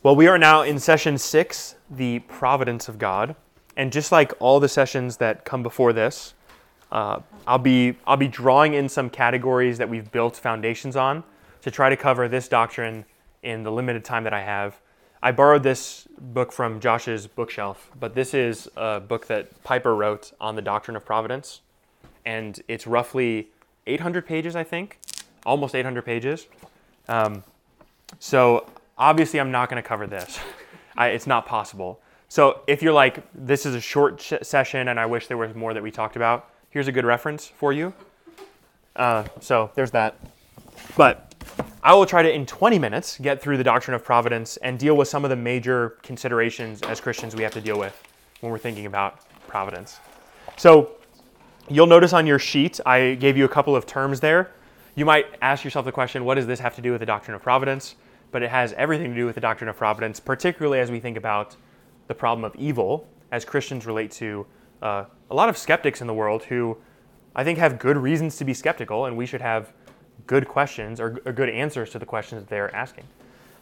Well, we are now in session six, the providence of God, and just like all the sessions that come before this, uh, I'll be I'll be drawing in some categories that we've built foundations on to try to cover this doctrine in the limited time that I have. I borrowed this book from Josh's bookshelf, but this is a book that Piper wrote on the doctrine of providence, and it's roughly 800 pages, I think, almost 800 pages. Um, so obviously, I'm not going to cover this. I, it's not possible. So if you're like, this is a short sh- session and I wish there was more that we talked about, here's a good reference for you. Uh, so there's that. But I will try to, in 20 minutes, get through the doctrine of providence and deal with some of the major considerations as Christians we have to deal with when we're thinking about providence. So you'll notice on your sheet, I gave you a couple of terms there. You might ask yourself the question, what does this have to do with the doctrine of providence? But it has everything to do with the doctrine of providence, particularly as we think about the problem of evil as Christians relate to uh, a lot of skeptics in the world who I think have good reasons to be skeptical, and we should have good questions or, or good answers to the questions that they're asking.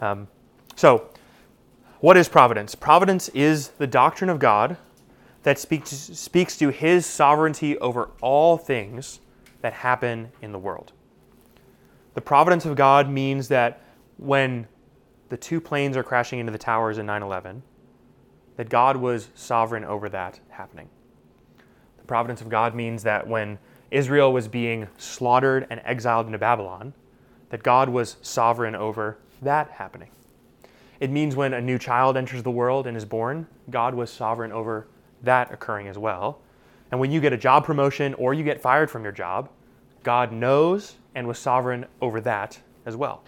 Um, so, what is providence? Providence is the doctrine of God that speaks, speaks to his sovereignty over all things that happen in the world. The providence of God means that when the two planes are crashing into the towers in 9 11, that God was sovereign over that happening. The providence of God means that when Israel was being slaughtered and exiled into Babylon, that God was sovereign over that happening. It means when a new child enters the world and is born, God was sovereign over that occurring as well. And when you get a job promotion or you get fired from your job, God knows and was sovereign over that as well.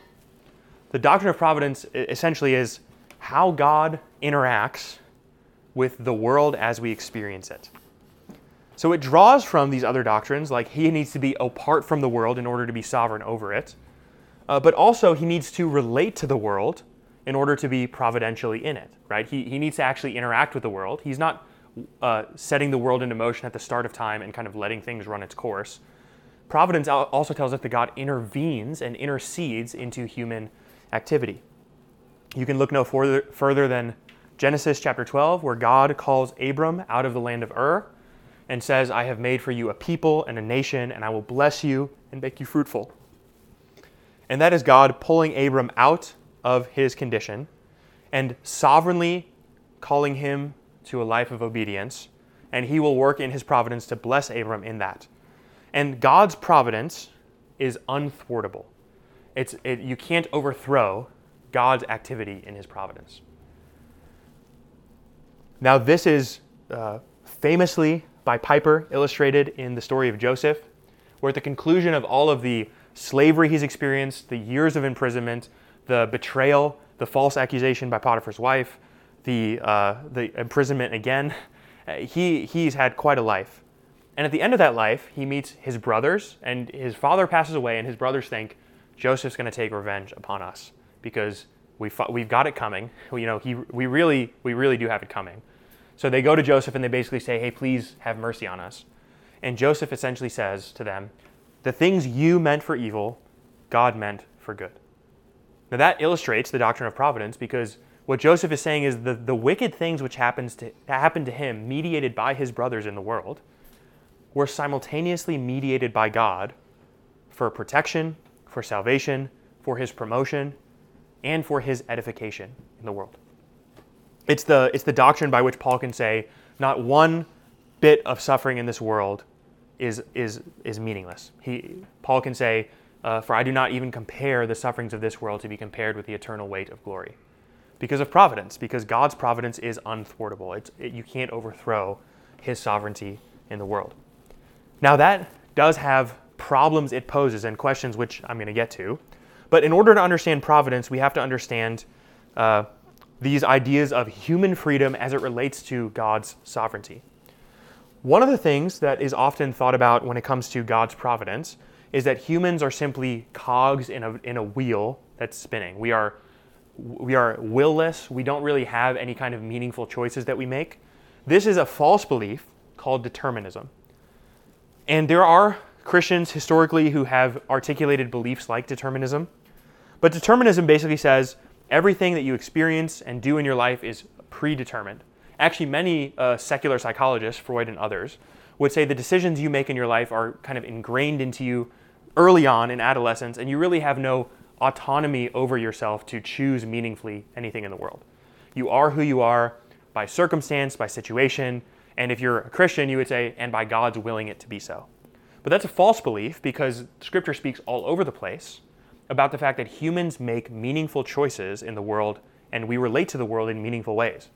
The doctrine of providence essentially is how God interacts with the world as we experience it. So it draws from these other doctrines, like he needs to be apart from the world in order to be sovereign over it, uh, but also he needs to relate to the world in order to be providentially in it, right? He, he needs to actually interact with the world. He's not uh, setting the world into motion at the start of time and kind of letting things run its course. Providence also tells us that God intervenes and intercedes into human activity. You can look no further, further than Genesis chapter 12, where God calls Abram out of the land of Ur and says, I have made for you a people and a nation, and I will bless you and make you fruitful. And that is God pulling Abram out of his condition and sovereignly calling him to a life of obedience, and he will work in his providence to bless Abram in that. And God's providence is unthwartable. It's, it, you can't overthrow God's activity in his providence. Now, this is uh, famously by Piper illustrated in the story of Joseph, where at the conclusion of all of the slavery he's experienced, the years of imprisonment, the betrayal, the false accusation by Potiphar's wife, the, uh, the imprisonment again, he, he's had quite a life. And at the end of that life, he meets his brothers, and his father passes away, and his brothers think Joseph's going to take revenge upon us because we we've got it coming. You know, he, we, really, we really do have it coming. So they go to Joseph and they basically say, hey, please have mercy on us. And Joseph essentially says to them, the things you meant for evil, God meant for good. Now that illustrates the doctrine of providence because what Joseph is saying is the, the wicked things which happens to, happened to him, mediated by his brothers in the world, were simultaneously mediated by God for protection, for salvation, for his promotion, and for his edification in the world. It's the, it's the doctrine by which Paul can say, not one bit of suffering in this world is, is, is meaningless. He, Paul can say, uh, For I do not even compare the sufferings of this world to be compared with the eternal weight of glory. Because of providence, because God's providence is unthwartable. It's, it, you can't overthrow his sovereignty in the world. Now, that does have problems it poses and questions which I'm going to get to. But in order to understand providence, we have to understand uh, these ideas of human freedom as it relates to God's sovereignty. One of the things that is often thought about when it comes to God's providence is that humans are simply cogs in a, in a wheel that's spinning. We are, we are willless, we don't really have any kind of meaningful choices that we make. This is a false belief called determinism. And there are Christians historically who have articulated beliefs like determinism. But determinism basically says Everything that you experience and do in your life is predetermined. Actually, many uh, secular psychologists, Freud and others, would say the decisions you make in your life are kind of ingrained into you early on in adolescence, and you really have no autonomy over yourself to choose meaningfully anything in the world. You are who you are by circumstance, by situation, and if you're a Christian, you would say, and by God's willing it to be so. But that's a false belief because Scripture speaks all over the place about the fact that humans make meaningful choices in the world and we relate to the world in meaningful ways.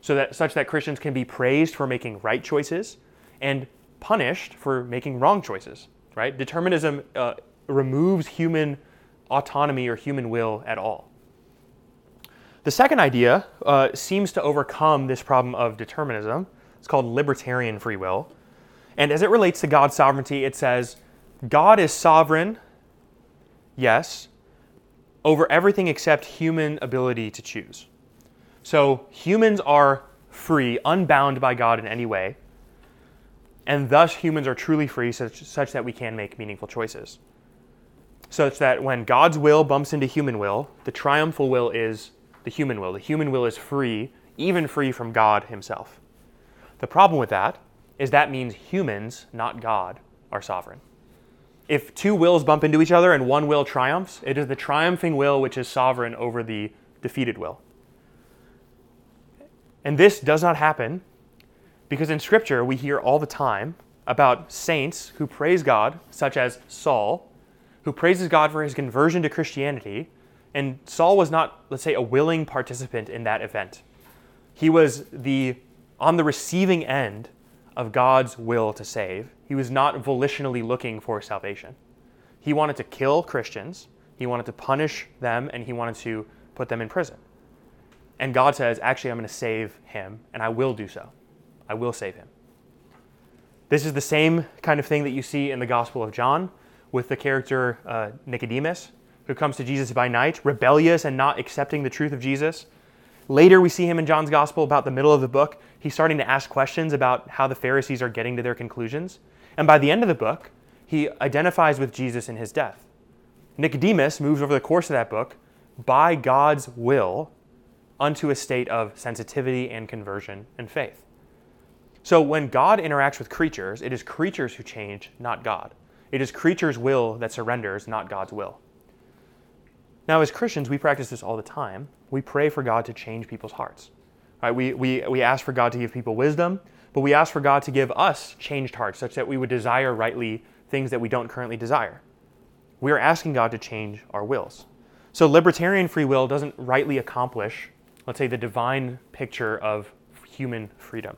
So that such that Christians can be praised for making right choices and punished for making wrong choices, right? Determinism uh, removes human autonomy or human will at all. The second idea uh, seems to overcome this problem of determinism. It's called libertarian free will. And as it relates to God's sovereignty, it says, God is sovereign, yes, over everything except human ability to choose. So humans are free, unbound by God in any way, and thus humans are truly free such, such that we can make meaningful choices. Such that when God's will bumps into human will, the triumphal will is the human will. The human will is free, even free from God Himself. The problem with that is that means humans, not God, are sovereign. If two wills bump into each other and one will triumphs, it is the triumphing will which is sovereign over the defeated will. And this does not happen because in Scripture we hear all the time about saints who praise God, such as Saul, who praises God for his conversion to Christianity and Saul was not, let's say, a willing participant in that event. He was the on the receiving end of God's will to save. He was not volitionally looking for salvation. He wanted to kill Christians, he wanted to punish them, and he wanted to put them in prison. And God says, Actually, I'm going to save him, and I will do so. I will save him. This is the same kind of thing that you see in the Gospel of John with the character uh, Nicodemus who comes to Jesus by night, rebellious and not accepting the truth of Jesus. Later, we see him in John's gospel about the middle of the book. He's starting to ask questions about how the Pharisees are getting to their conclusions. And by the end of the book, he identifies with Jesus in his death. Nicodemus moves over the course of that book by God's will unto a state of sensitivity and conversion and faith. So when God interacts with creatures, it is creatures who change, not God. It is creatures' will that surrenders, not God's will. Now, as Christians, we practice this all the time. We pray for God to change people's hearts. Right? We, we, we ask for God to give people wisdom, but we ask for God to give us changed hearts such that we would desire rightly things that we don't currently desire. We are asking God to change our wills. So, libertarian free will doesn't rightly accomplish, let's say, the divine picture of human freedom.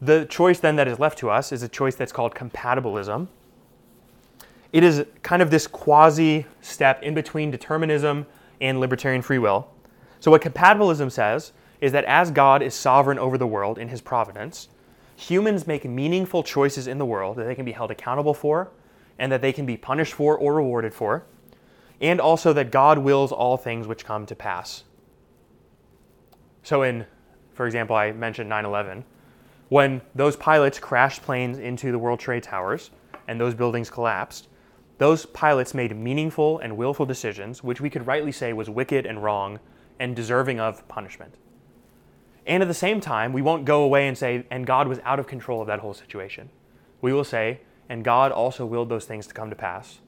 The choice then that is left to us is a choice that's called compatibilism, it is kind of this quasi step in between determinism and libertarian free will. So, what compatibilism says is that as God is sovereign over the world in his providence, humans make meaningful choices in the world that they can be held accountable for and that they can be punished for or rewarded for, and also that God wills all things which come to pass. So, in, for example, I mentioned 9 11, when those pilots crashed planes into the World Trade Towers and those buildings collapsed, those pilots made meaningful and willful decisions, which we could rightly say was wicked and wrong and deserving of punishment. And at the same time, we won't go away and say, and God was out of control of that whole situation. We will say, and God also willed those things to come to pass,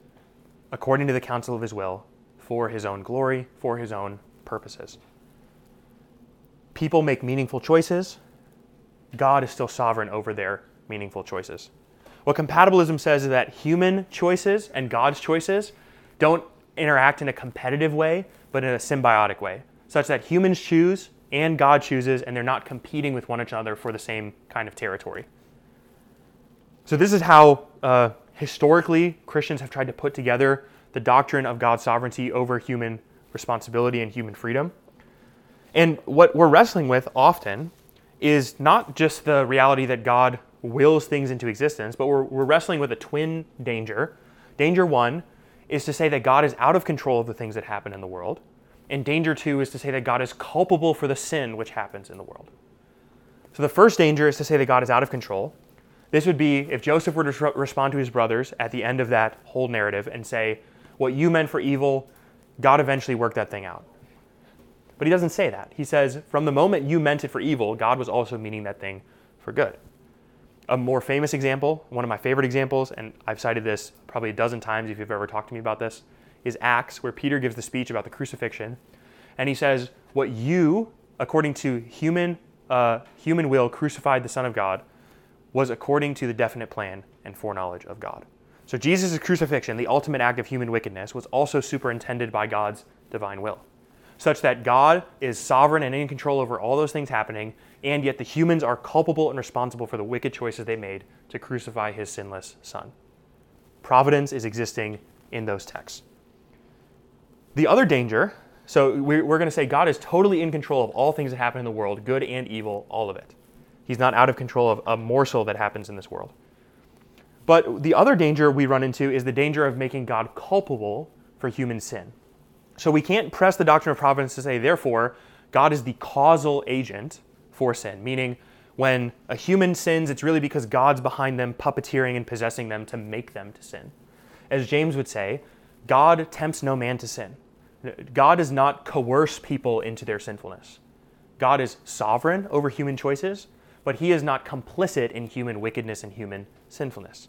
according to the counsel of his will, for his own glory, for his own purposes. People make meaningful choices. God is still sovereign over their meaningful choices. What compatibilism says is that human choices and God's choices don't interact in a competitive way, but in a symbiotic way, such that humans choose and God chooses, and they're not competing with one another for the same kind of territory. So, this is how uh, historically Christians have tried to put together the doctrine of God's sovereignty over human responsibility and human freedom. And what we're wrestling with often is not just the reality that God wills things into existence, but we're, we're wrestling with a twin danger. Danger one is to say that God is out of control of the things that happen in the world. And danger two is to say that God is culpable for the sin which happens in the world. So the first danger is to say that God is out of control. This would be if Joseph were to respond to his brothers at the end of that whole narrative and say, What you meant for evil, God eventually worked that thing out. But he doesn't say that. He says, from the moment you meant it for evil, God was also meaning that thing for good. A more famous example, one of my favorite examples, and I've cited this probably a dozen times if you've ever talked to me about this, is Acts, where Peter gives the speech about the crucifixion. And he says, What you, according to human, uh, human will, crucified the Son of God, was according to the definite plan and foreknowledge of God. So Jesus' crucifixion, the ultimate act of human wickedness, was also superintended by God's divine will such that God is sovereign and in control over all those things happening, and yet the humans are culpable and responsible for the wicked choices they made to crucify his sinless son. Providence is existing in those texts. The other danger, so we're, going to say God is totally in control of all things that happen in the world, good and evil, all of it. He's not out of control of a morsel that happens in this world. But the other danger we run into is the danger of making God culpable for human sin. So we can't press the doctrine of providence to say, therefore, God is the causal agent for sin, meaning when a human sins, it's really because God's behind them, puppeteering and possessing them to make them to sin. As James would say, God tempts no man to sin. God does not coerce people into their sinfulness. God is sovereign over human choices, but he is not complicit in human wickedness and human sinfulness.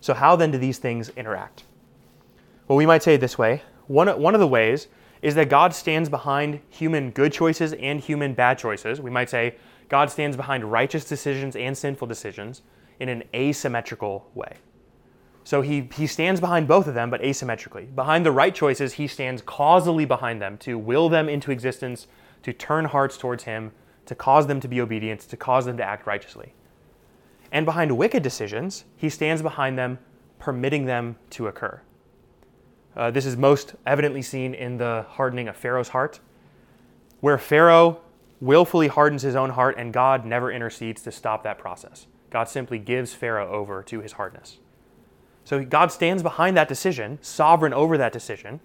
So, how then do these things interact? Well, we might say it this way one, one of the ways is that God stands behind human good choices and human bad choices. We might say God stands behind righteous decisions and sinful decisions in an asymmetrical way. So he, he stands behind both of them, but asymmetrically. Behind the right choices, he stands causally behind them to will them into existence, to turn hearts towards him, to cause them to be obedient, to cause them to act righteously. And behind wicked decisions, he stands behind them, permitting them to occur. Uh, this is most evidently seen in the hardening of Pharaoh's heart, where Pharaoh willfully hardens his own heart and God never intercedes to stop that process. God simply gives Pharaoh over to his hardness. So God stands behind that decision, sovereign over that decision,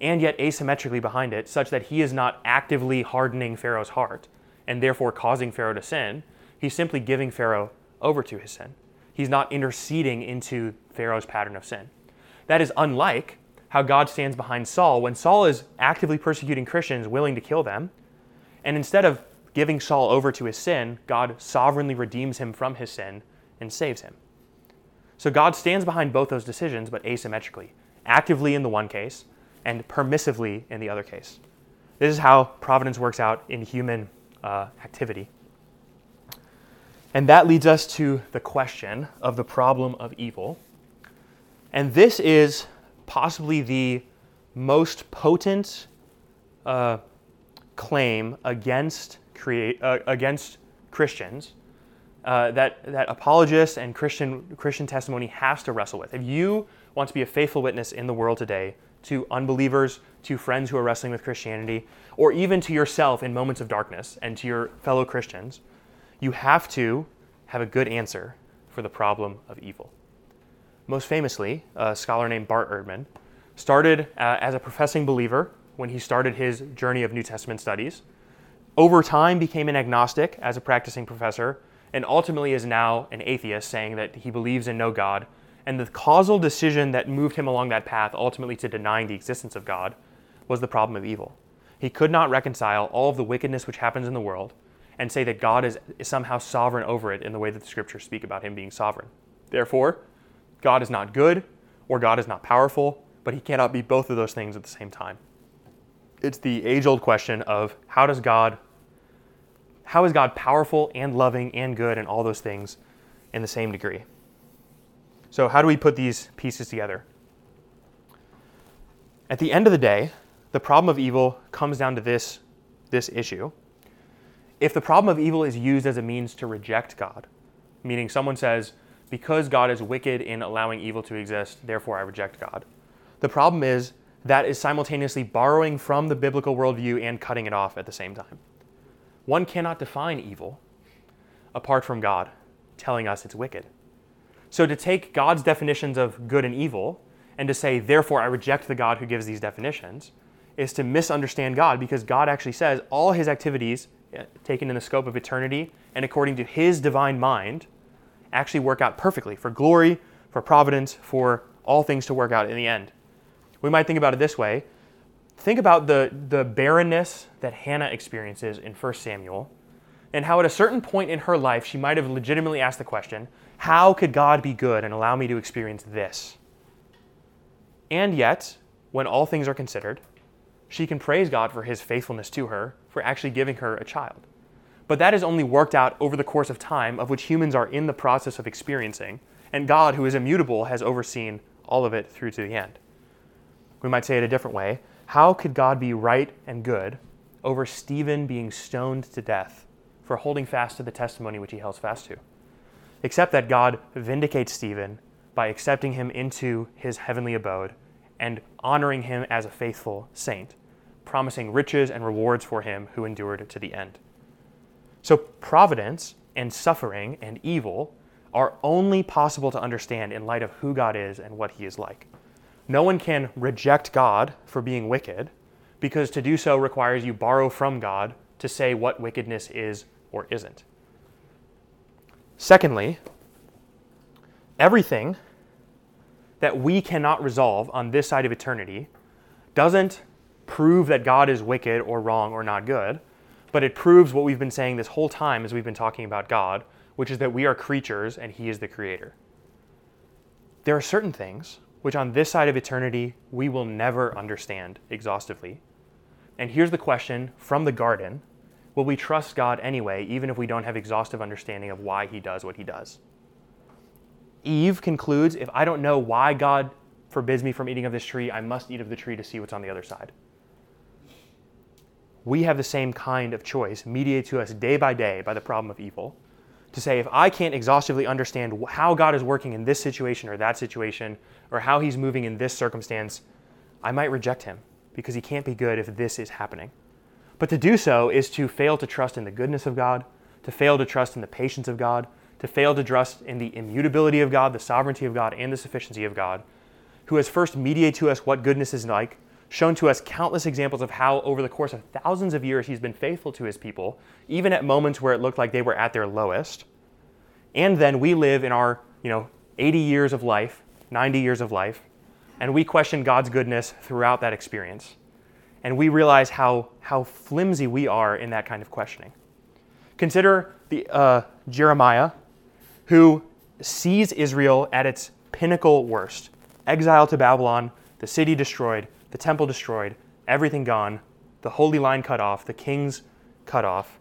and yet asymmetrically behind it, such that he is not actively hardening Pharaoh's heart and therefore causing Pharaoh to sin. He's simply giving Pharaoh over to his sin. He's not interceding into Pharaoh's pattern of sin. That is unlike how God stands behind Saul when Saul is actively persecuting Christians, willing to kill them. And instead of giving Saul over to his sin, God sovereignly redeems him from his sin and saves him. So God stands behind both those decisions, but asymmetrically, actively in the one case and permissively in the other case. This is how providence works out in human uh, activity. And that leads us to the question of the problem of evil. And this is possibly the most potent uh, claim against create uh, against Christians uh, that that apologists and Christian Christian testimony has to wrestle with. If you want to be a faithful witness in the world today to unbelievers, to friends who are wrestling with Christianity, or even to yourself in moments of darkness and to your fellow Christians, you have to have a good answer for the problem of evil. Most famously, a scholar named Bart Ehrman started uh, as a professing believer when he started his journey of New Testament studies. Over time, became an agnostic as a practicing professor, and ultimately is now an atheist, saying that he believes in no God. And the causal decision that moved him along that path, ultimately to denying the existence of God, was the problem of evil. He could not reconcile all of the wickedness which happens in the world and say that God is, is somehow sovereign over it in the way that the scriptures speak about him being sovereign. Therefore, God is not good or God is not powerful, but he cannot be both of those things at the same time. It's the age old question of how does God how is God powerful and loving and good and all those things in the same degree? So, how do we put these pieces together? At the end of the day, the problem of evil comes down to this, this issue. If the problem of evil is used as a means to reject God, meaning someone says, because God is wicked in allowing evil to exist, therefore I reject God. The problem is that is simultaneously borrowing from the biblical worldview and cutting it off at the same time. One cannot define evil apart from God telling us it's wicked. So to take God's definitions of good and evil and to say, therefore I reject the God who gives these definitions, is to misunderstand God because God actually says all his activities, eh, taken in the scope of eternity and according to his divine mind, actually work out perfectly for glory, for providence, for all things to work out in the end. We might think about it this way think about the, the barrenness that Hannah experiences in 1 Samuel and how at a certain point in her life she might have legitimately asked the question how could God be good and allow me to experience this? And yet, when all things are considered, she can praise God for his faithfulness to her for actually giving her a child. But that is only worked out over the course of time, of which humans are in the process of experiencing, and God, who is immutable, has overseen all of it through to the end. We might say it a different way How could God be right and good over Stephen being stoned to death for holding fast to the testimony which he held fast to? Except that God vindicates Stephen by accepting him into his heavenly abode and honoring him as a faithful saint, promising riches and rewards for him who endured to the end. So, providence and suffering and evil are only possible to understand in light of who God is and what he is like. No one can reject God for being wicked because to do so requires you borrow from God to say what wickedness is or isn't. Secondly, everything that we cannot resolve on this side of eternity doesn't prove that God is wicked or wrong or not good, but it proves what we've been saying this whole time as we've been talking about God, which is that we are creatures and He is the creator. There are certain things which on this side of eternity we will never understand exhaustively. And here's the question from the garden Will we trust God anyway, even if we don't have exhaustive understanding of why He does what He does? Eve concludes if I don't know why God forbids me from eating of this tree, I must eat of the tree to see what's on the other side. We have the same kind of choice mediated to us day by day by the problem of evil to say if I can't exhaustively understand how God is working in this situation or that situation, or how He's moving in this circumstance, I might reject Him because He can't be good if this is happening. But to do so is to fail to trust in the goodness of God, to fail to trust in the patience of God, to fail to trust in the immutability of God, the sovereignty of God, and the sufficiency of God, who has first mediated to us what goodness is like, shown to us countless examples of how, over the course of thousands of years, he's been faithful to his people, even at moments where it looked like they were at their lowest. And then we live in our, you know, 80 years of life, 90 years of life, and we question God's goodness throughout that experience. And we realize how, how flimsy we are in that kind of questioning. Consider the, uh, Jeremiah, who sees Israel at its pinnacle worst exile to Babylon, the city destroyed, the temple destroyed, everything gone, the holy line cut off, the kings cut off.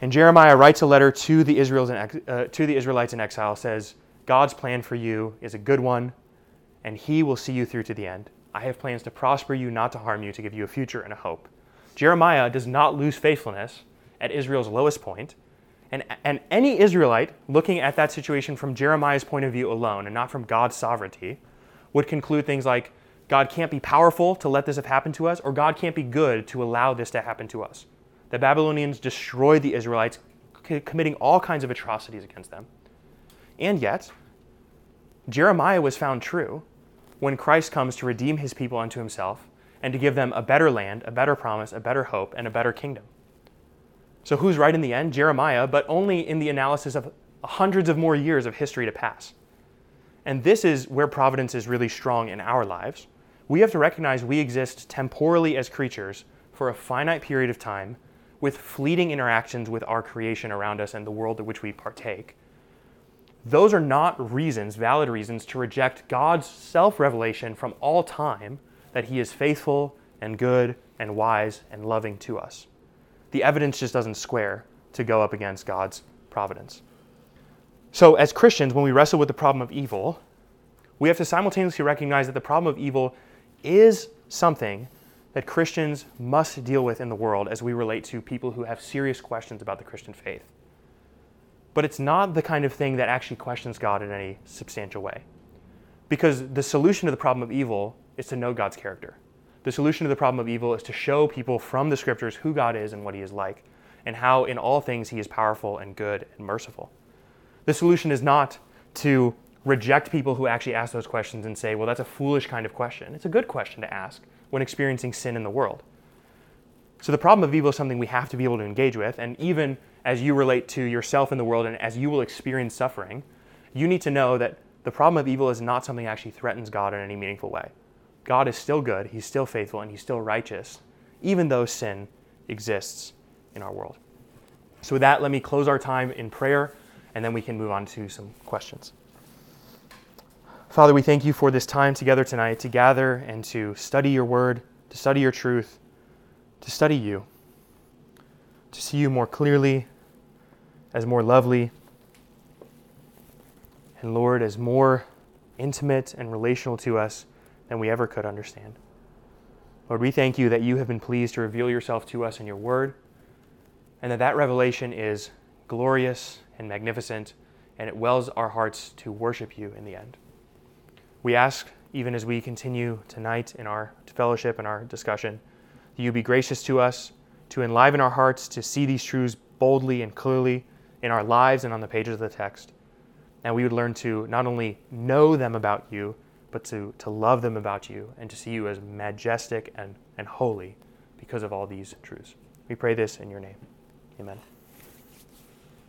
And Jeremiah writes a letter to the, in, uh, to the Israelites in exile, says, God's plan for you is a good one, and he will see you through to the end. I have plans to prosper you, not to harm you, to give you a future and a hope. Jeremiah does not lose faithfulness at Israel's lowest point, and, and any Israelite looking at that situation from Jeremiah's point of view alone and not from God's sovereignty would conclude things like, God can't be powerful to let this have happened to us, or God can't be good to allow this to happen to us. The Babylonians destroyed the Israelites, committing all kinds of atrocities against them. And yet, Jeremiah was found true when Christ comes to redeem his people unto himself and to give them a better land, a better promise, a better hope, and a better kingdom. So, who's right in the end? Jeremiah, but only in the analysis of hundreds of more years of history to pass. And this is where providence is really strong in our lives we have to recognize we exist temporally as creatures for a finite period of time with fleeting interactions with our creation around us and the world in which we partake. Those are not reasons, valid reasons, to reject God's self revelation from all time that He is faithful and good and wise and loving to us. The evidence just doesn't square to go up against God's providence. So, as Christians, when we wrestle with the problem of evil, we have to simultaneously recognize that the problem of evil is something that Christians must deal with in the world as we relate to people who have serious questions about the Christian faith. But it's not the kind of thing that actually questions God in any substantial way. Because the solution to the problem of evil is to know God's character. The solution to the problem of evil is to show people from the scriptures who God is and what he is like, and how in all things he is powerful and good and merciful. The solution is not to reject people who actually ask those questions and say, well, that's a foolish kind of question. It's a good question to ask when experiencing sin in the world. So the problem of evil is something we have to be able to engage with, and even as you relate to yourself in the world and as you will experience suffering, you need to know that the problem of evil is not something that actually threatens God in any meaningful way. God is still good, He's still faithful, and He's still righteous, even though sin exists in our world. So, with that, let me close our time in prayer, and then we can move on to some questions. Father, we thank you for this time together tonight to gather and to study your word, to study your truth, to study you, to see you more clearly, as more lovely, and Lord, as more intimate and relational to us than we ever could understand. Lord, we thank you that you have been pleased to reveal yourself to us in your word, and that that revelation is glorious and magnificent, and it wells our hearts to worship you in the end. We ask, even as we continue tonight in our fellowship and our discussion, that you be gracious to us, to enliven our hearts to see these truths boldly and clearly in our lives and on the pages of the text. And we would learn to not only know them about you, but to, to love them about you and to see you as majestic and, and holy because of all these truths. We pray this in your name. Amen.